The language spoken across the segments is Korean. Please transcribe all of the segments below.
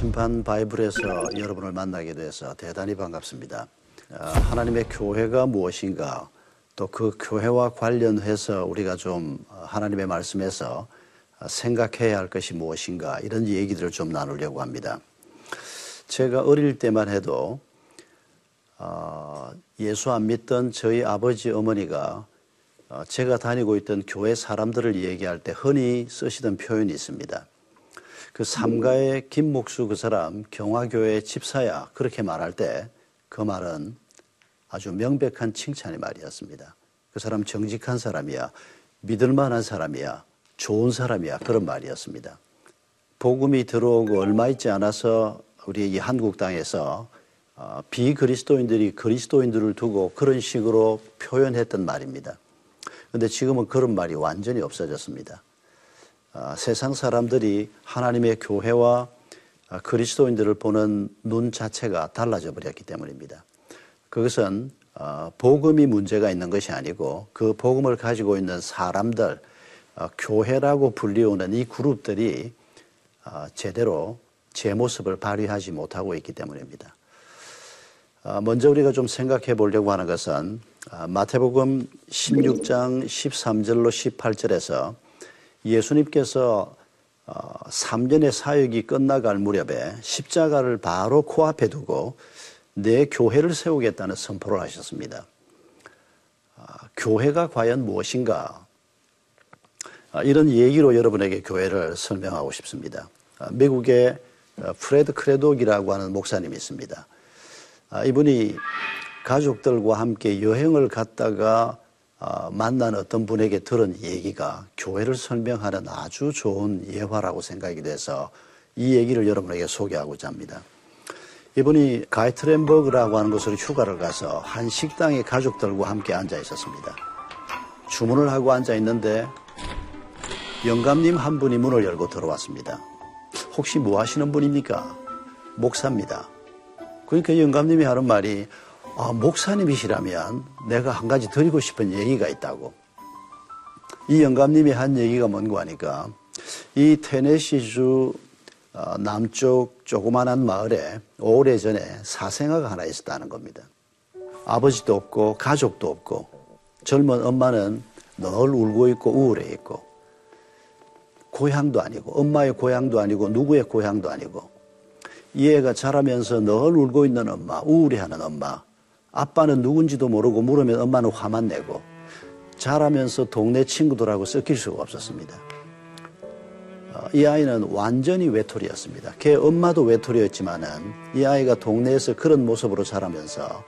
나침반 바이블에서 여러분을 만나게 돼서 대단히 반갑습니다. 아, 하나님의 교회가 무엇인가 또 그 교회와 관련해서 우리가 좀 하나님의 말씀에서 생각해야 할 것이 무엇인가 이런 얘기들을 좀 나누려고 합니다. 제가 어릴 때만 해도 아, 예수 안 믿던 저희 아버지 어머니가 어, 제가 다니고 있던 교회 사람들을 얘기할 때 흔히 쓰시던 표현이 있습니다. 그 삼가의 김목수 그 사람 경화교회 집사야 그렇게 말할 때 그 말은 아주 명백한 칭찬의 말이었습니다. 그 사람 정직한 사람이야 믿을 만한 사람이야 좋은 사람이야 그런 말이었습니다. 복음이 들어오고 얼마 있지 않아서 우리 이 한국 땅에서 어, 비그리스도인들이 그리스도인들을 두고 그런 식으로 표현했던 말입니다. 그런데 지금은 그런 말이 완전히 없어졌습니다. 아, 세상 사람들이 하나님의 교회와 아, 그리스도인들을 보는 눈 자체가 달라져 버렸기 때문입니다. 그것은 아, 복음이 문제가 있는 것이 아니고 그 복음을 가지고 있는 사람들, 교회라고 불리우는 이 그룹들이 제대로 제 모습을 발휘하지 못하고 있기 때문입니다. 먼저 우리가 좀 생각해 보려고 하는 것은 마태복음 16장 13절로 18절에서 예수님께서 3년의 어, 사역이 끝나갈 무렵에 십자가를 바로 코앞에 두고 내 교회를 세우겠다는 선포를 하셨습니다. 아, 교회가 과연 무엇인가? 아, 이런 얘기로 여러분에게 교회를 설명하고 싶습니다. 아, 미국의 어, 프레드 크레독이라고 하는 목사님이 있습니다. 이분이 가족들과 함께 여행을 갔다가 어, 만난 어떤 분에게 들은 얘기가 교회를 설명하는 아주 좋은 예화라고 생각이 돼서 이 얘기를 여러분에게 소개하고자 합니다. 이분이 가이트렌버그라고 하는 곳으로 휴가를 가서 한 식당에 가족들과 함께 앉아 있었습니다. 주문을 하고 앉아 있는데 영감님 한 분이 문을 열고 들어왔습니다. 혹시 뭐 하시는 분입니까? 목사입니다. 그러니까 영감님이 하는 말이 아, 목사님이시라면 내가 한 가지 드리고 싶은 얘기가 있다고. 이 영감님이 한 얘기가 뭔고 하니까 이 테네시주 어, 남쪽 조그만한 마을에 오래전에 사생아가 하나 있었다는 겁니다. 아버지도 없고 가족도 없고 젊은 엄마는 늘 울고 있고 우울해 있고 고향도 아니고 엄마의 고향도 아니고 누구의 고향도 아니고 이 애가 자라면서 늘 울고 있는 엄마 우울해하는 엄마 아빠는 누군지도 모르고 물으면 엄마는 화만 내고 자라면서 동네 친구들하고 섞일 수가 없었습니다. 어, 이 아이는 완전히 외톨이였습니다. 걔 엄마도 외톨이였지만은 이 아이가 동네에서 그런 모습으로 자라면서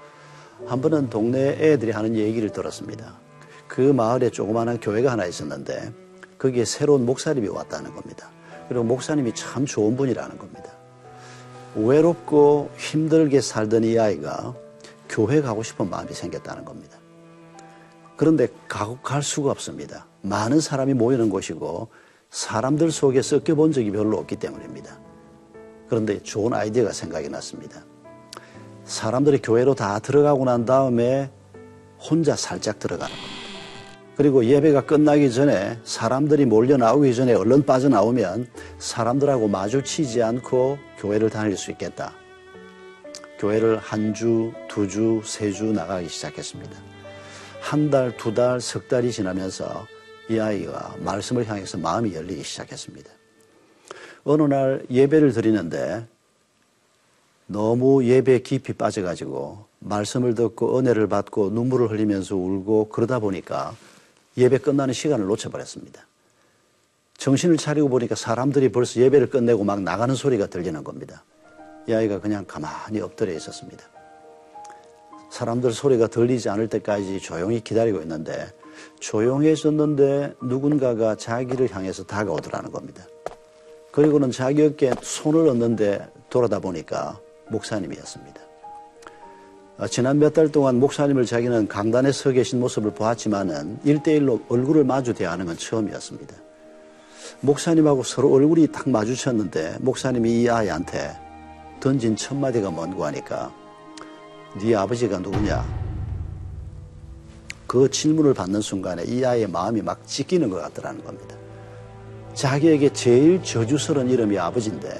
한 번은 동네 애들이 하는 얘기를 들었습니다. 그 마을에 조그마한 교회가 하나 있었는데 거기에 새로운 목사님이 왔다는 겁니다. 그리고 목사님이 참 좋은 분이라는 겁니다. 외롭고 힘들게 살던 이 아이가 교회 가고 싶은 마음이 생겼다는 겁니다. 그런데 가갈 수가 없습니다. 많은 사람이 모이는 곳이고 사람들 속에 섞여 본 적이 별로 없기 때문입니다. 그런데 좋은 아이디어가 생각이 났습니다. 사람들이 교회로 다 들어가고 난 다음에 혼자 살짝 들어가는 겁니다. 그리고 예배가 끝나기 전에 사람들이 몰려 나오기 전에 얼른 빠져나오면 사람들하고 마주치지 않고 교회를 다닐 수 있겠다. 교회를 한 주, 두 주, 세 주 나가기 시작했습니다. 한 달, 두 달, 석 달이 지나면서 이 아이가 말씀을 향해서 마음이 열리기 시작했습니다. 어느 날 예배를 드리는데 너무 예배에 깊이 빠져가지고 말씀을 듣고 은혜를 받고 눈물을 흘리면서 울고 그러다 보니까 예배 끝나는 시간을 놓쳐버렸습니다. 정신을 차리고 보니까 사람들이 벌써 예배를 끝내고 막 나가는 소리가 들리는 겁니다. 이 아이가 그냥 가만히 엎드려 있었습니다. 사람들 소리가 들리지 않을 때까지 조용히 기다리고 있는데 조용해졌는데 누군가가 자기를 향해서 다가오더라는 겁니다. 그리고는 자기 어깨에 손을 얹는데 돌아다 보니까 목사님이었습니다. 어, 지난 몇 달 동안 목사님을 자기는 강단에 서 계신 모습을 보았지만은 일대일로 얼굴을 마주 대하는 건 처음이었습니다. 목사님하고 서로 얼굴이 딱 마주쳤는데 목사님이 이 아이한테 던진 첫 마디가 뭔고 하니까 네 아버지가 누구냐? 그 질문을 받는 순간에 이 아이의 마음이 막 찢기는 것 같더라는 겁니다. 자기에게 제일 저주스러운 이름이 아버지인데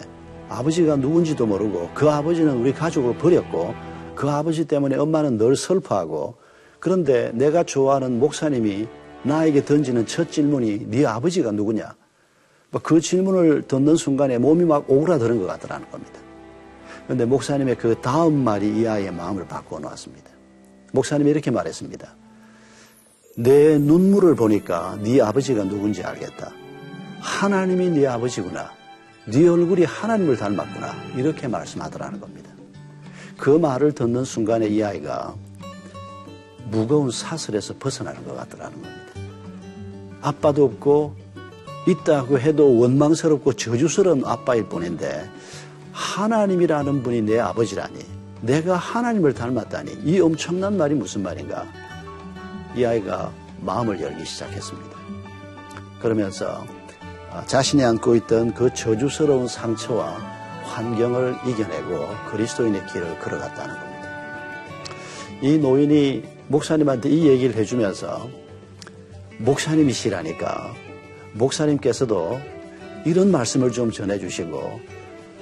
아버지가 누군지도 모르고 그 아버지는 우리 가족을 버렸고 그 아버지 때문에 엄마는 늘 슬퍼하고 그런데 내가 좋아하는 목사님이 나에게 던지는 첫 질문이 네 아버지가 누구냐? 뭐그 질문을 듣는 순간에 몸이 막 오그라드는 것 같더라는 겁니다. 그런데 목사님의 그 다음 말이 이 아이의 마음을 바꾸어 놓았습니다. 목사님이 이렇게 말했습니다. 내 눈물을 보니까 네 아버지가 누군지 알겠다. 하나님이 네 아버지구나. 네 얼굴이 하나님을 닮았구나. 이렇게 말씀하더라는 겁니다. 그 말을 듣는 순간에 이 아이가 무거운 사슬에서 벗어나는 것 같더라는 겁니다. 아빠도 없고 있다고 해도 원망스럽고 저주스러운 아빠일 뿐인데 하나님이라는 분이 내 아버지라니 내가 하나님을 닮았다니 이 엄청난 말이 무슨 말인가 이 아이가 마음을 열기 시작했습니다. 그러면서 자신이 안고 있던 그 저주스러운 상처와 환경을 이겨내고 그리스도인의 길을 걸어갔다는 겁니다. 이 노인이 목사님한테 이 얘기를 해주면서 목사님이시라니까 목사님께서도 이런 말씀을 좀 전해주시고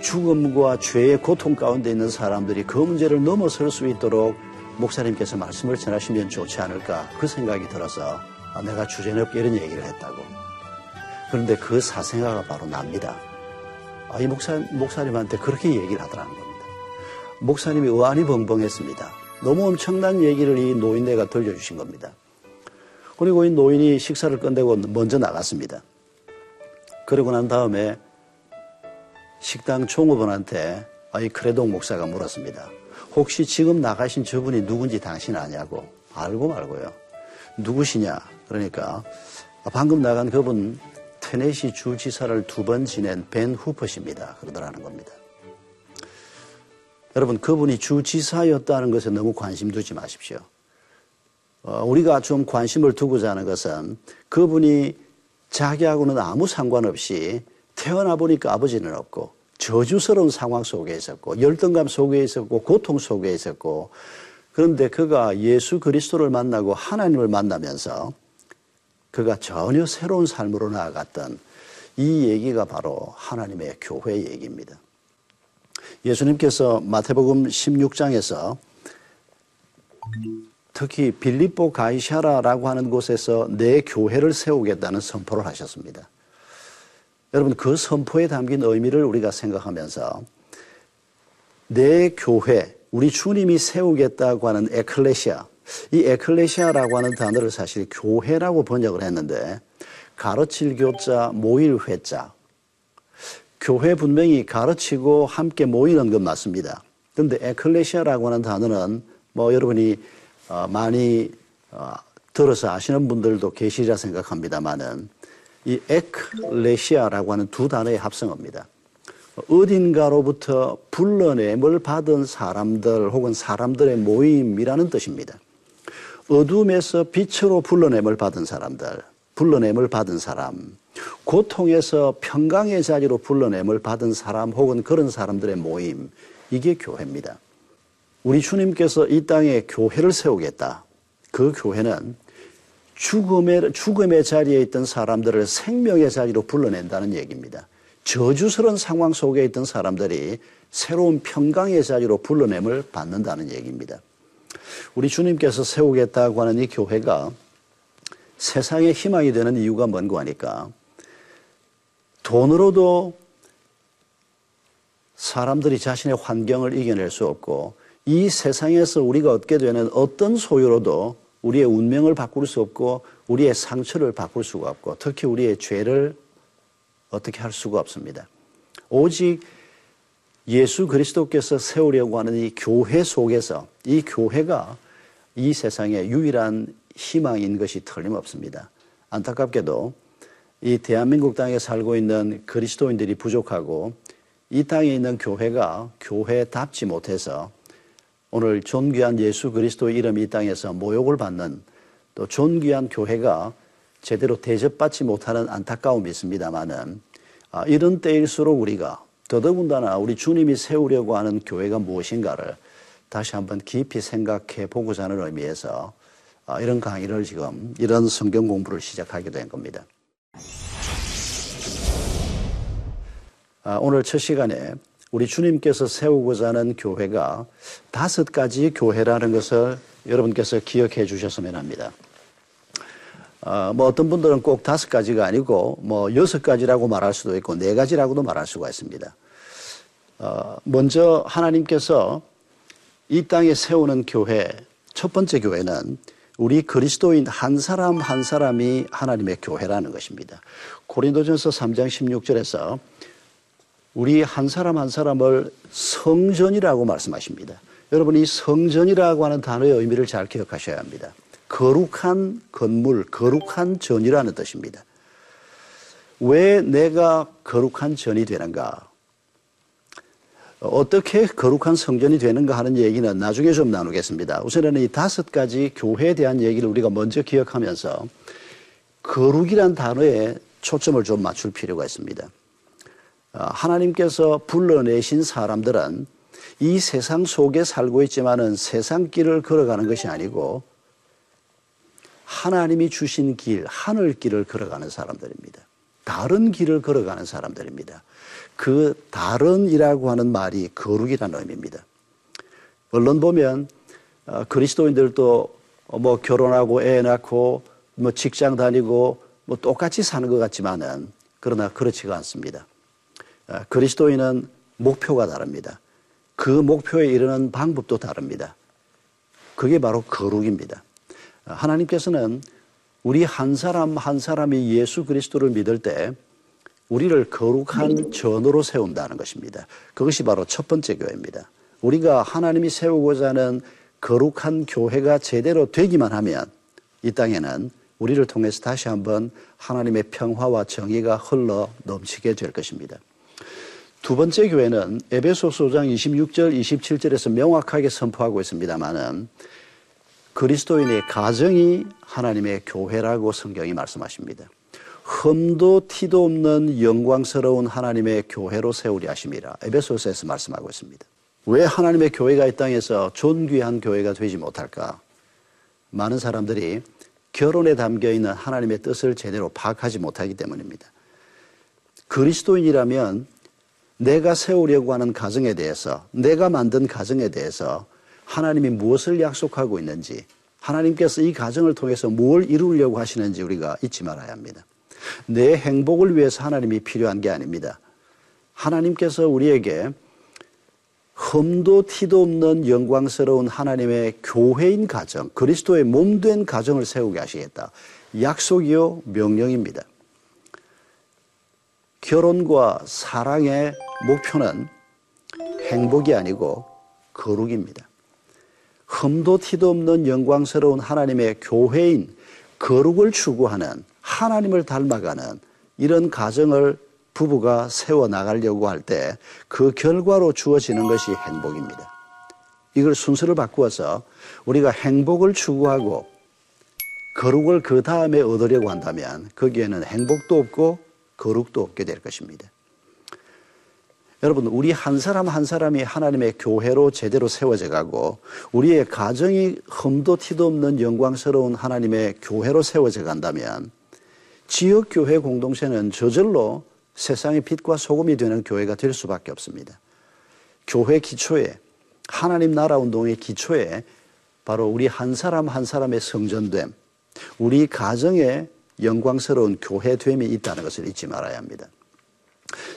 죽음과 죄의 고통 가운데 있는 사람들이 그 문제를 넘어설 수 있도록 목사님께서 말씀을 전하시면 좋지 않을까 그 생각이 들어서 내가 주제넘게 이런 얘기를 했다고. 그런데 그 사생아가 바로 납니다. 아, 이 목사, 목사님한테 그렇게 얘기를 하더라는 겁니다. 목사님이 의안이 벙벙했습니다. 너무 엄청난 얘기를 이 노인네가 들려주신 겁니다. 그리고 이 노인이 식사를 끝내고 먼저 나갔습니다. 그러고 난 다음에 식당 총무분한테 이 크레동 목사가 물었습니다. 혹시 지금 나가신 저분이 누군지 당신 아냐고 알고 말고요. 누구시냐? 그러니까 방금 나간 그분 테네시 주지사를 두 번 지낸 벤 후퍼십니다. 그러더라는 겁니다. 여러분 그분이 주지사였다는 것에 너무 관심 두지 마십시오. 어, 우리가 좀 관심을 두고자 하는 것은 그분이 자기하고는 아무 상관없이 태어나 보니까 아버지는 없고 저주스러운 상황 속에 있었고 열등감 속에 있었고 고통 속에 있었고 그런데 그가 예수 그리스도를 만나고 하나님을 만나면서 그가 전혀 새로운 삶으로 나아갔던 이 얘기가 바로 하나님의 교회 얘기입니다. 예수님께서 마태복음 16장에서 특히 빌립보 가이샤라라고 하는 곳에서 내 교회를 세우겠다는 선포를 하셨습니다. 여러분 그 선포에 담긴 의미를 우리가 생각하면서 내 교회, 우리 주님이 세우겠다고 하는 에클레시아, 이 에클레시아라고 하는 단어를 사실 교회라고 번역을 했는데 가르칠 교자, 모일 회자. 교회 분명히 가르치고 함께 모이는 건 맞습니다. 그런데 에클레시아라고 하는 단어는 뭐 여러분이 어, 많이 어, 들어서 아시는 분들도 계시리라 생각합니다만은 이 에클레시아라고 하는 두 단어의 합성어입니다. 어딘가로부터 불러냄을 받은 사람들 혹은 사람들의 모임이라는 뜻입니다. 어둠에서 빛으로 불러냄을 받은 사람들, 불러냄을 받은 사람, 고통에서 평강의 자리로 불러냄을 받은 사람 혹은 그런 사람들의 모임, 이게 교회입니다. 우리 주님께서 이 땅에 교회를 세우겠다. 그 교회는 죽음의, 죽음의 자리에 있던 사람들을 생명의 자리로 불러낸다는 얘기입니다. 저주스러운 상황 속에 있던 사람들이 새로운 평강의 자리로 불러냄을 받는다는 얘기입니다. 우리 주님께서 세우겠다고 하는 이 교회가 세상의 희망이 되는 이유가 뭔고 하니까 돈으로도 사람들이 자신의 환경을 이겨낼 수 없고 이 세상에서 우리가 얻게 되는 어떤 소유로도 우리의 운명을 바꿀 수 없고 우리의 상처를 바꿀 수가 없고 특히 우리의 죄를 어떻게 할 수가 없습니다. 오직 예수 그리스도께서 세우려고 하는 이 교회 속에서 이 교회가 이 세상의 유일한 희망인 것이 틀림없습니다. 안타깝게도 이 대한민국 땅에 살고 있는 그리스도인들이 부족하고 이 땅에 있는 교회가 교회답지 못해서 오늘 존귀한 예수 그리스도의 이름이 이 땅에서 모욕을 받는 또 존귀한 교회가 제대로 대접받지 못하는 안타까움이 있습니다만은 아, 이런 때일수록 우리가 더더군다나 우리 주님이 세우려고 하는 교회가 무엇인가를 다시 한번 깊이 생각해 보고자 하는 의미에서 아, 이런 강의를 지금 이런 성경 공부를 시작하게 된 겁니다. 아, 오늘 첫 시간에 우리 주님께서 세우고자 하는 교회가 다섯 가지 교회라는 것을 여러분께서 기억해 주셨으면 합니다. 어, 뭐 어떤 분들은 꼭 다섯 가지가 아니고 뭐 여섯 가지라고 말할 수도 있고 네 가지라고도 말할 수가 있습니다. 어, 먼저 하나님께서 이 땅에 세우는 교회 첫 번째 교회는 우리 그리스도인 한 사람 한 사람이 하나님의 교회라는 것입니다. 고린도전서 3장 16절에서 우리 한 사람 한 사람을 성전이라고 말씀하십니다. 여러분 이 성전이라고 하는 단어의 의미를 잘 기억하셔야 합니다. 거룩한 건물, 거룩한 전이라는 뜻입니다. 왜 내가 거룩한 전이 되는가? 어떻게 거룩한 성전이 되는가 하는 얘기는 나중에 좀 나누겠습니다. 우선은 이 다섯 가지 교회에 대한 얘기를 우리가 먼저 기억하면서 거룩이란 단어에 초점을 좀 맞출 필요가 있습니다. 어, 하나님께서 불러내신 사람들은 이 세상 속에 살고 있지만은 세상 길을 걸어가는 것이 아니고 하나님이 주신 길, 하늘 길을 걸어가는 사람들입니다. 다른 길을 걸어가는 사람들입니다. 그 다른이라고 하는 말이 거룩이라는 의미입니다. 물론 보면 어, 그리스도인들도 뭐 결혼하고 애 낳고 뭐 직장 다니고 뭐 똑같이 사는 것 같지만은 그러나 그렇지가 않습니다. 어, 그리스도인은 목표가 다릅니다. 그 목표에 이르는 방법도 다릅니다. 그게 바로 거룩입니다. 어, 하나님께서는 우리 한 사람 한 사람이 예수 그리스도를 믿을 때 우리를 거룩한 전으로 세운다는 것입니다. 그것이 바로 첫 번째 교회입니다. 우리가 하나님이 세우고자 하는 거룩한 교회가 제대로 되기만 하면 이 땅에는 우리를 통해서 다시 한번 하나님의 평화와 정의가 흘러 넘치게 될 것입니다. 두 번째 교회는 에베소서 5장 26절, 27절에서 명확하게 선포하고 있습니다만은 그리스도인의 가정이 하나님의 교회라고 성경이 말씀하십니다. 흠도 티도 없는 영광스러운 하나님의 교회로 세우려 하심이라 에베소서에서 말씀하고 있습니다. 왜 하나님의 교회가 이 땅에서 존귀한 교회가 되지 못할까? 많은 사람들이 결혼에 담겨 있는 하나님의 뜻을 제대로 파악하지 못하기 때문입니다. 그리스도인이라면 내가 세우려고 하는 가정에 대해서, 내가 만든 가정에 대해서 하나님이 무엇을 약속하고 있는지, 하나님께서 이 가정을 통해서 뭘 이루려고 하시는지 우리가 잊지 말아야 합니다. 내 행복을 위해서 하나님이 필요한 게 아닙니다. 하나님께서 우리에게 흠도 티도 없는 영광스러운 하나님의 교회인 가정, 그리스도의 몸 된 가정을 세우게 하시겠다. 약속이요, 명령입니다. 결혼과 사랑의 목표는 행복이 아니고 거룩입니다. 흠도 티도 없는 영광스러운 하나님의 교회인 거룩을 추구하는 하나님을 닮아가는 이런 가정을 부부가 세워 나가려고 할 때 그 결과로 주어지는 것이 행복입니다. 이걸 순서를 바꾸어서 우리가 행복을 추구하고 거룩을 그 다음에 얻으려고 한다면 거기에는 행복도 없고 거룩도 없게 될 것입니다. 여러분, 우리 한 사람 한 사람이 하나님의 교회로 제대로 세워져 가고 우리의 가정이 흠도 티도 없는 영광스러운 하나님의 교회로 세워져 간다면 지역교회 공동체는 저절로 세상의 빛과 소금이 되는 교회가 될 수밖에 없습니다. 교회 기초에 하나님 나라 운동의 기초에 바로 우리 한 사람 한 사람의 성전됨, 우리 가정에 영광스러운 교회됨이 있다는 것을 잊지 말아야 합니다.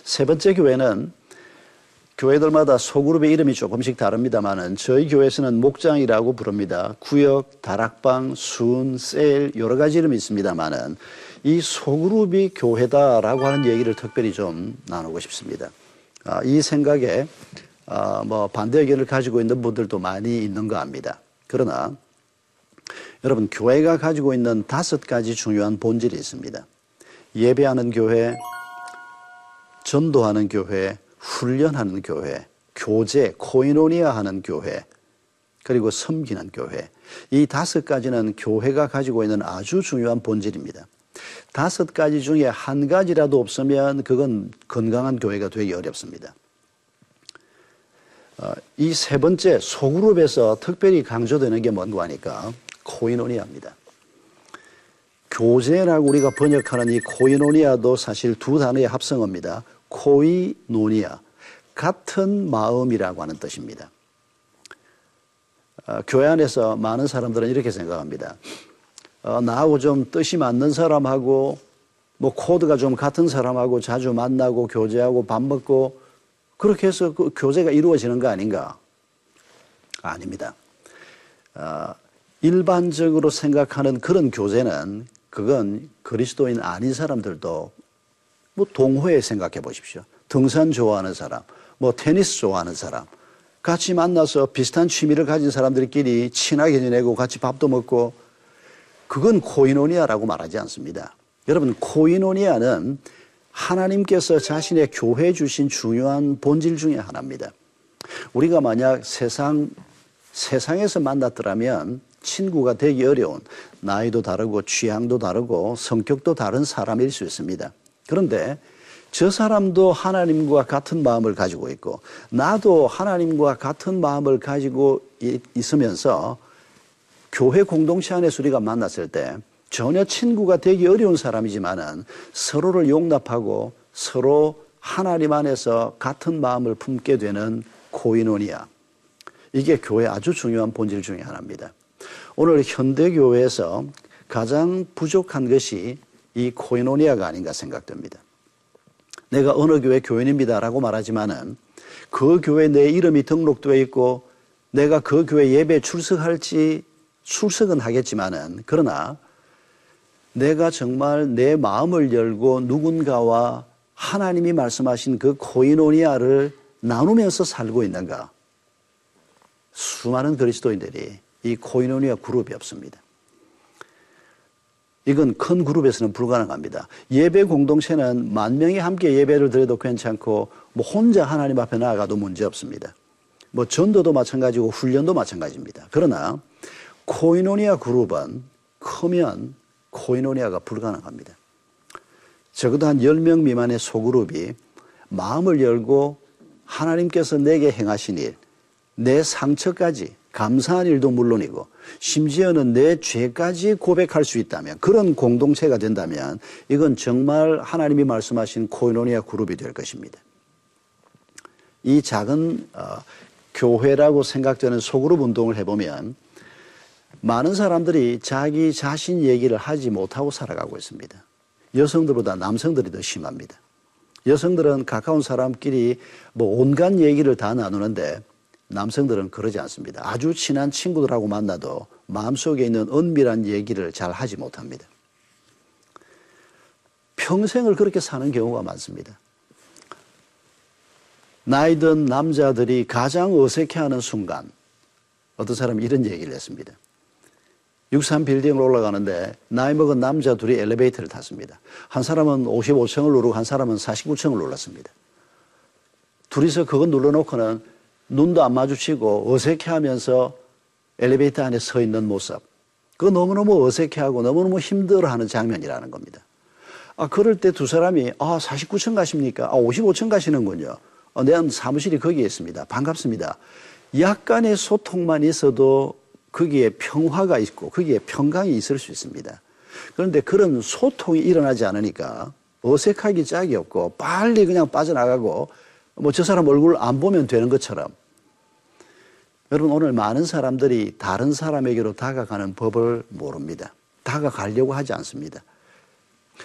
세 번째 교회는 교회들마다 소그룹의 이름이 조금씩 다릅니다만은 저희 교회에서는 목장이라고 부릅니다. 구역, 다락방, 순, 셀 여러 가지 이름이 있습니다만은 이 소그룹이 교회다라고 하는 얘기를 특별히 좀 나누고 싶습니다. 아, 이 생각에 아, 뭐 반대 의견을 가지고 있는 분들도 많이 있는가 합니다. 그러나 여러분 교회가 가지고 있는 다섯 가지 중요한 본질이 있습니다. 예배하는 교회, 전도하는 교회, 훈련하는 교회, 교제, 코이노니아 하는 교회, 그리고 섬기는 교회. 이 다섯 가지는 교회가 가지고 있는 아주 중요한 본질입니다. 다섯 가지 중에 한 가지라도 없으면 그건 건강한 교회가 되기 어렵습니다. 어, 이세 번째 소그룹에서 특별히 강조되는 게 뭔가 하니까 코이노니아입니다. 교제라고 우리가 번역하는 이 코이노니아도 사실 두 단어의 합성어입니다. 코이노니아. 같은 마음이라고 하는 뜻입니다. 어, 교회 안에서 많은 사람들은 이렇게 생각합니다. 어, 나하고 좀 뜻이 맞는 사람하고 뭐 코드가 좀 같은 사람하고 자주 만나고 교제하고 밥 먹고 그렇게 해서 그 교제가 이루어지는 거 아닌가? 아닙니다. 어, 일반적으로 생각하는 그런 교제는 그건 그리스도인 아닌 사람들도 뭐 동호회 생각해 보십시오. 등산 좋아하는 사람, 뭐 테니스 좋아하는 사람, 같이 만나서 비슷한 취미를 가진 사람들끼리 친하게 지내고 같이 밥도 먹고 그건 코이노니아라고 말하지 않습니다. 여러분, 코이노니아는 하나님께서 자신의 교회 주신 중요한 본질 중의 하나입니다. 우리가 만약 세상, 세상에서 만났더라면 친구가 되기 어려운 나이도 다르고 취향도 다르고 성격도 다른 사람일 수 있습니다. 그런데 저 사람도 하나님과 같은 마음을 가지고 있고 나도 하나님과 같은 마음을 가지고 있으면서 교회 공동체 안에서 우리가 만났을 때 전혀 친구가 되기 어려운 사람이지만은 서로를 용납하고 서로 하나님 안에서 같은 마음을 품게 되는 코이노니아. 이게 교회 아주 중요한 본질 중의 하나입니다. 오늘 현대교회에서 가장 부족한 것이 이 코이노니아가 아닌가 생각됩니다. 내가 어느 교회 교인입니다라고 말하지만은 그 교회 내 이름이 등록되어 있고 내가 그 교회 예배 출석할지 출석은 하겠지만은 그러나 내가 정말 내 마음을 열고 누군가와 하나님이 말씀하신 그 코이노니아를 나누면서 살고 있는가? 수많은 그리스도인들이 이 코이노니아 그룹이 없습니다. 이건 큰 그룹에서는 불가능합니다. 예배 공동체는 만 명이 함께 예배를 드려도 괜찮고 뭐 혼자 하나님 앞에 나아가도 문제 없습니다. 뭐 전도도 마찬가지고 훈련도 마찬가지입니다. 그러나 코이노니아 그룹은 크면 코이노니아가 불가능합니다. 적어도 한 10명 미만의 소그룹이 마음을 열고 하나님께서 내게 행하신 일, 내 상처까지 감사한 일도 물론이고 심지어는 내 죄까지 고백할 수 있다면 그런 공동체가 된다면 이건 정말 하나님이 말씀하신 코이노니아 그룹이 될 것입니다. 이 작은 어, 교회라고 생각되는 소그룹 운동을 해보면 많은 사람들이 자기 자신 얘기를 하지 못하고 살아가고 있습니다. 여성들보다 남성들이 더 심합니다. 여성들은 가까운 사람끼리 뭐 온갖 얘기를 다 나누는데 남성들은 그러지 않습니다. 아주 친한 친구들하고 만나도 마음속에 있는 은밀한 얘기를 잘 하지 못합니다. 평생을 그렇게 사는 경우가 많습니다. 나이 든 남자들이 가장 어색해하는 순간 어떤 사람이 이런 얘기를 했습니다. 63 빌딩을 올라가는데 나이 먹은 남자 둘이 엘리베이터를 탔습니다. 한 사람은 55층을 누르고 한 사람은 49층을 눌렀습니다. 둘이서 그거 눌러놓고는 눈도 안 마주치고 어색해하면서 엘리베이터 안에 서 있는 모습. 그거 너무너무 어색해하고 너무너무 힘들어하는 장면이라는 겁니다. 아, 그럴 때 두 사람이, 아, 49층 가십니까? 아, 55층 가시는군요. 아, 내 사무실이 거기에 있습니다. 반갑습니다. 약간의 소통만 있어도 거기에 평화가 있고 거기에 평강이 있을 수 있습니다. 그런데 그런 소통이 일어나지 않으니까 어색하기 짝이 없고 빨리 그냥 빠져나가고 뭐 저 사람 얼굴 안 보면 되는 것처럼 여러분 오늘 많은 사람들이 다른 사람에게로 다가가는 법을 모릅니다. 다가가려고 하지 않습니다.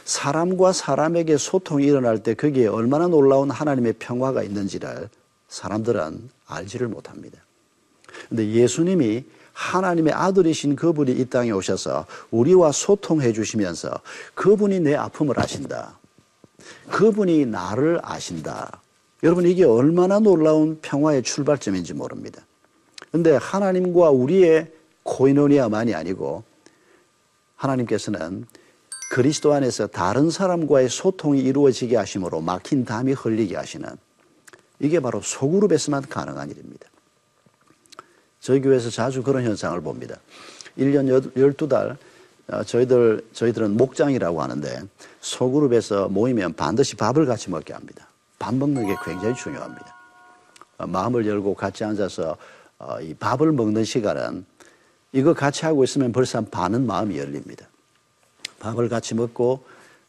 사람과 사람에게 소통이 일어날 때 거기에 얼마나 놀라운 하나님의 평화가 있는지를 사람들은 알지를 못합니다. 근데 예수님이 하나님의 아들이신 그분이 이 땅에 오셔서 우리와 소통해 주시면서 그분이 내 아픔을 아신다. 그분이 나를 아신다. 여러분 이게 얼마나 놀라운 평화의 출발점인지 모릅니다. 근데 하나님과 우리의 코이노니아만이 아니고 하나님께서는 그리스도 안에서 다른 사람과의 소통이 이루어지게 하심으로 막힌 담이 흘리게 하시는 이게 바로 소그룹에서만 가능한 일입니다. 저희 교회에서 자주 그런 현상을 봅니다. 1년 12달 어, 저희들 저희들은 목장이라고 하는데 소그룹에서 모이면 반드시 밥을 같이 먹게 합니다. 밥 먹는 게 굉장히 중요합니다. 어, 마음을 열고 같이 앉아서 어, 이 밥을 먹는 시간은 이거 같이 하고 있으면 벌써 한 반은 마음이 열립니다. 밥을 같이 먹고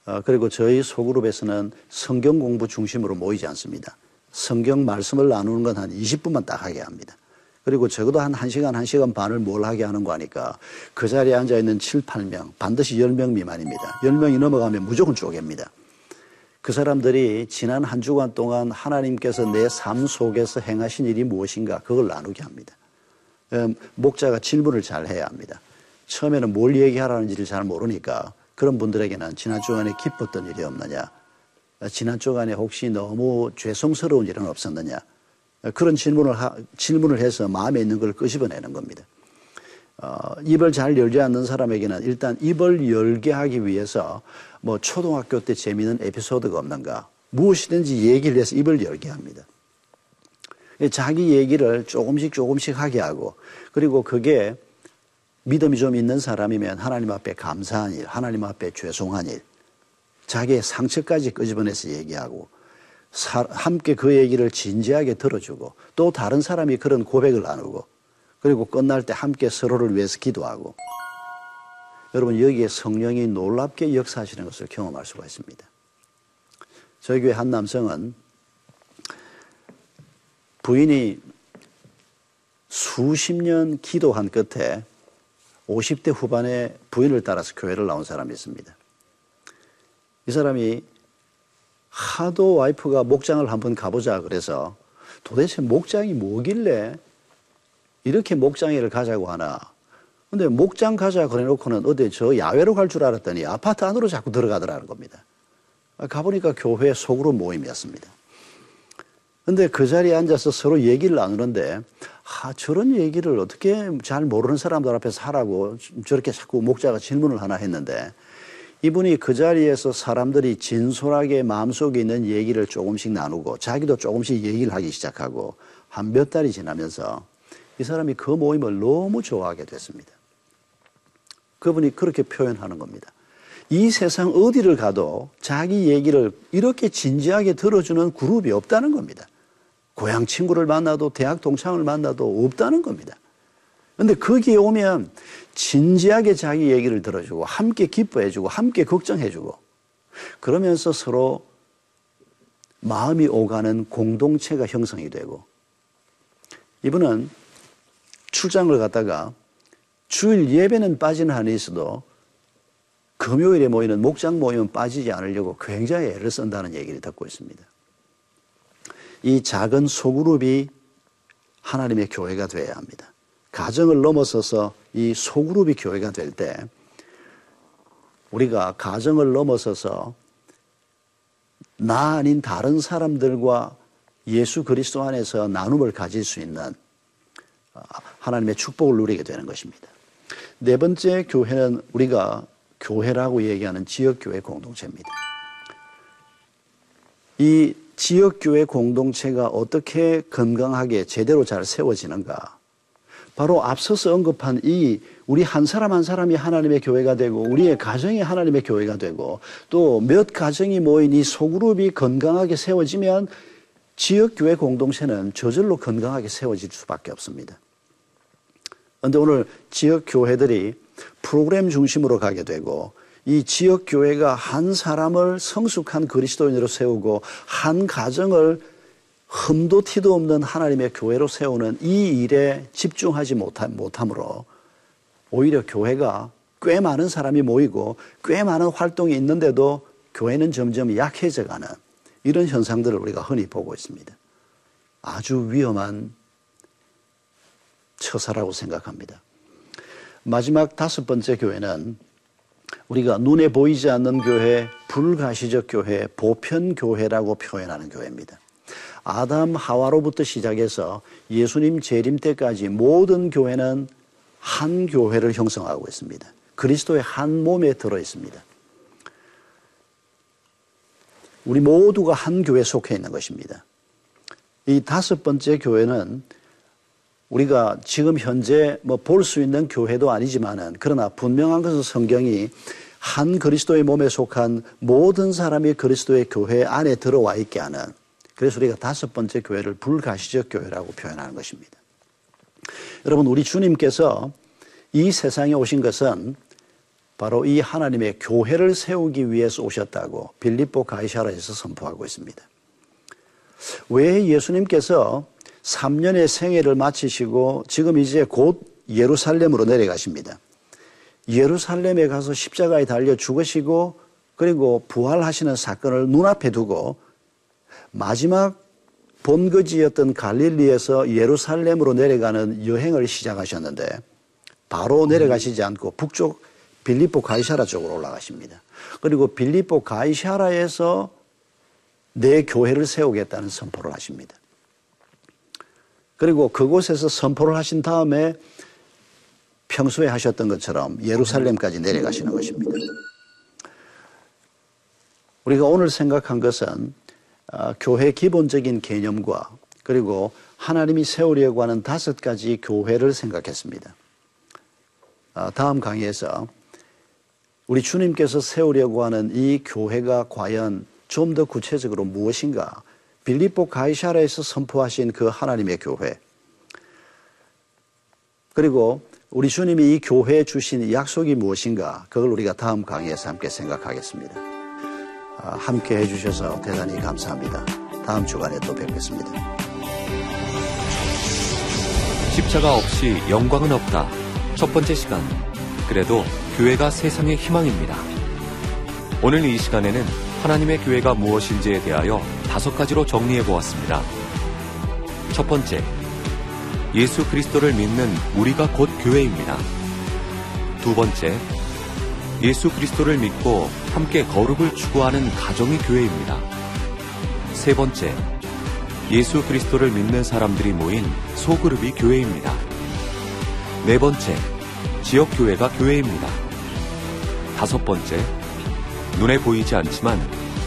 어, 그리고 저희 소그룹에서는 성경 공부 중심으로 모이지 않습니다. 성경 말씀을 나누는 건 한 20분만 딱 하게 합니다. 그리고 적어도 한 1시간, 1시간 반을 뭘 하게 하는 거 하니까 그 자리에 앉아 있는 7, 8명, 반드시 10명 미만입니다. 10명이 넘어가면 무조건 쪼갭니다. 그 사람들이 지난 한 주간 동안 하나님께서 내 삶 속에서 행하신 일이 무엇인가 그걸 나누게 합니다. 음, 목자가 질문을 잘 해야 합니다. 처음에는 뭘 얘기하라는지를 잘 모르니까 그런 분들에게는 지난 주간에 기뻤던 일이 없느냐? 지난 주간에 혹시 너무 죄송스러운 일은 없었느냐? 그런 질문을 하, 질문을 해서 마음에 있는 걸 끄집어내는 겁니다. 어, 입을 잘 열지 않는 사람에게는 일단 입을 열게 하기 위해서 뭐 초등학교 때 재미있는 에피소드가 없는가 무엇이든지 얘기를 해서 입을 열게 합니다. 자기 얘기를 조금씩 조금씩 하게 하고 그리고 그게 믿음이 좀 있는 사람이면 하나님 앞에 감사한 일, 하나님 앞에 죄송한 일, 자기의 상처까지 끄집어내서 얘기하고 사, 함께 그 얘기를 진지하게 들어주고 또 다른 사람이 그런 고백을 나누고 그리고 끝날 때 함께 서로를 위해서 기도하고 여러분 여기에 성령이 놀랍게 역사하시는 것을 경험할 수가 있습니다. 저희 교회 한 남성은 부인이 수십 년 기도한 끝에 50대 후반에 부인을 따라서 교회를 나온 사람이 있습니다. 이 사람이 하도 와이프가 목장을 한번 가보자 그래서 도대체 목장이 뭐길래 이렇게 목장회를 가자고 하나. 근데 목장 가자 그래 놓고는 어디 저 야외로 갈 줄 알았더니 아파트 안으로 자꾸 들어가더라는 겁니다. 가보니까 교회 속으로 모임이었습니다. 근데 그 자리에 앉아서 서로 얘기를 나누는데, 아, 저런 얘기를 어떻게 잘 모르는 사람들 앞에서 하라고 저렇게 자꾸 목자가 질문을 하나 했는데, 이분이 그 자리에서 사람들이 진솔하게 마음속에 있는 얘기를 조금씩 나누고 자기도 조금씩 얘기를 하기 시작하고 한 몇 달이 지나면서 이 사람이 그 모임을 너무 좋아하게 됐습니다. 그분이 그렇게 표현하는 겁니다. 이 세상 어디를 가도 자기 얘기를 이렇게 진지하게 들어주는 그룹이 없다는 겁니다. 고향 친구를 만나도 대학 동창을 만나도 없다는 겁니다. 근데 거기에 오면 진지하게 자기 얘기를 들어주고 함께 기뻐해주고 함께 걱정해주고 그러면서 서로 마음이 오가는 공동체가 형성이 되고 이분은 출장을 갔다가 주일 예배는 빠지는 한이 있어도 금요일에 모이는 목장 모임은 빠지지 않으려고 굉장히 애를 쓴다는 얘기를 듣고 있습니다. 이 작은 소그룹이 하나님의 교회가 되어야 합니다. 가정을 넘어서서 이 소그룹이 교회가 될 때 우리가 가정을 넘어서서 나 아닌 다른 사람들과 예수 그리스도 안에서 나눔을 가질 수 있는 하나님의 축복을 누리게 되는 것입니다. 네 번째 교회는 우리가 교회라고 얘기하는 지역교회 공동체입니다. 이 지역교회 공동체가 어떻게 건강하게 제대로 잘 세워지는가? 바로 앞서서 언급한 이 우리 한 사람 한 사람이 하나님의 교회가 되고 우리의 가정이 하나님의 교회가 되고 또 몇 가정이 모인 이 소그룹이 건강하게 세워지면 지역교회 공동체는 저절로 건강하게 세워질 수밖에 없습니다. 그런데 오늘 지역교회들이 프로그램 중심으로 가게 되고 이 지역교회가 한 사람을 성숙한 그리스도인으로 세우고 한 가정을 흠도 티도 없는 하나님의 교회로 세우는 이 일에 집중하지 못함 으로 오히려 교회가 꽤 많은 사람이 모이고 꽤 많은 활동이 있는데도 교회는 점점 약해져 가는 이런 현상들을 우리가 흔히 보고 있습니다. 아주 위험한 처사라고 생각합니다. 마지막 다섯 번째 교회는 우리가 눈에 보이지 않는 교회, 불가시적 교회, 보편 교회라고 표현하는 교회입니다. 아담 하와로부터 시작해서 예수님 재림 때까지 모든 교회는 한 교회를 형성하고 있습니다. 그리스도의 한 몸에 들어 있습니다. 우리 모두가 한 교회에 속해 있는 것입니다. 이 다섯 번째 교회는 우리가 지금 현재 뭐 볼 수 있는 교회도 아니지만은 그러나 분명한 것은 성경이 한 그리스도의 몸에 속한 모든 사람이 그리스도의 교회 안에 들어와 있게 하는 그래서 우리가 다섯 번째 교회를 불가시적 교회라고 표현하는 것입니다. 여러분, 우리 주님께서 이 세상에 오신 것은 바로 이 하나님의 교회를 세우기 위해서 오셨다고 빌립보 가이샤라에서 선포하고 있습니다. 왜 예수님께서 3년의 생애를 마치시고 지금 이제 곧 예루살렘으로 내려가십니다. 예루살렘에 가서 십자가에 달려 죽으시고 그리고 부활하시는 사건을 눈앞에 두고 마지막 본거지였던 갈릴리에서 예루살렘으로 내려가는 여행을 시작하셨는데 바로 내려가시지 않고 북쪽 빌립보 가이샤라 쪽으로 올라가십니다. 그리고 빌립보 가이샤라에서 내 교회를 세우겠다는 선포를 하십니다. 그리고 그곳에서 선포를 하신 다음에 평소에 하셨던 것처럼 예루살렘까지 내려가시는 것입니다. 우리가 오늘 생각한 것은 어, 교회 기본적인 개념과 그리고 하나님이 세우려고 하는 다섯 가지 교회를 생각했습니다. 어, 다음 강의에서 우리 주님께서 세우려고 하는 이 교회가 과연 좀 더 구체적으로 무엇인가? 빌립보 가이샤라에서 선포하신 그 하나님의 교회. 그리고 우리 주님이 이 교회에 주신 약속이 무엇인가? 그걸 우리가 다음 강의에서 함께 생각하겠습니다. 아, 함께 해주셔서 대단히 감사합니다. 다음 주간에 또 뵙겠습니다. 십자가 없이 영광은 없다. 첫 번째 시간. 그래도 교회가 세상의 희망입니다. 오늘 이 시간에는 하나님의 교회가 무엇인지에 대하여 다섯 가지로 정리해 보았습니다. 첫 번째, 예수 그리스도를 믿는 우리가 곧 교회입니다. 두 번째, 예수 그리스도를 믿고 함께 거룩을 추구하는 가정이 교회입니다. 세 번째, 예수 그리스도를 믿는 사람들이 모인 소그룹이 교회입니다. 네 번째, 지역교회가 교회입니다. 다섯 번째, 눈에 보이지 않지만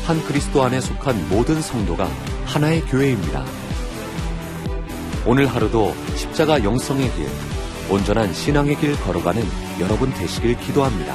한 그리스도 안에 속한 모든 성도가 하나의 교회입니다. 오늘 하루도 십자가 영성의 길, 온전한 신앙의 길 걸어가는 여러분 되시길 기도합니다.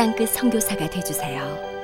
땅끝 성교사가 되주세요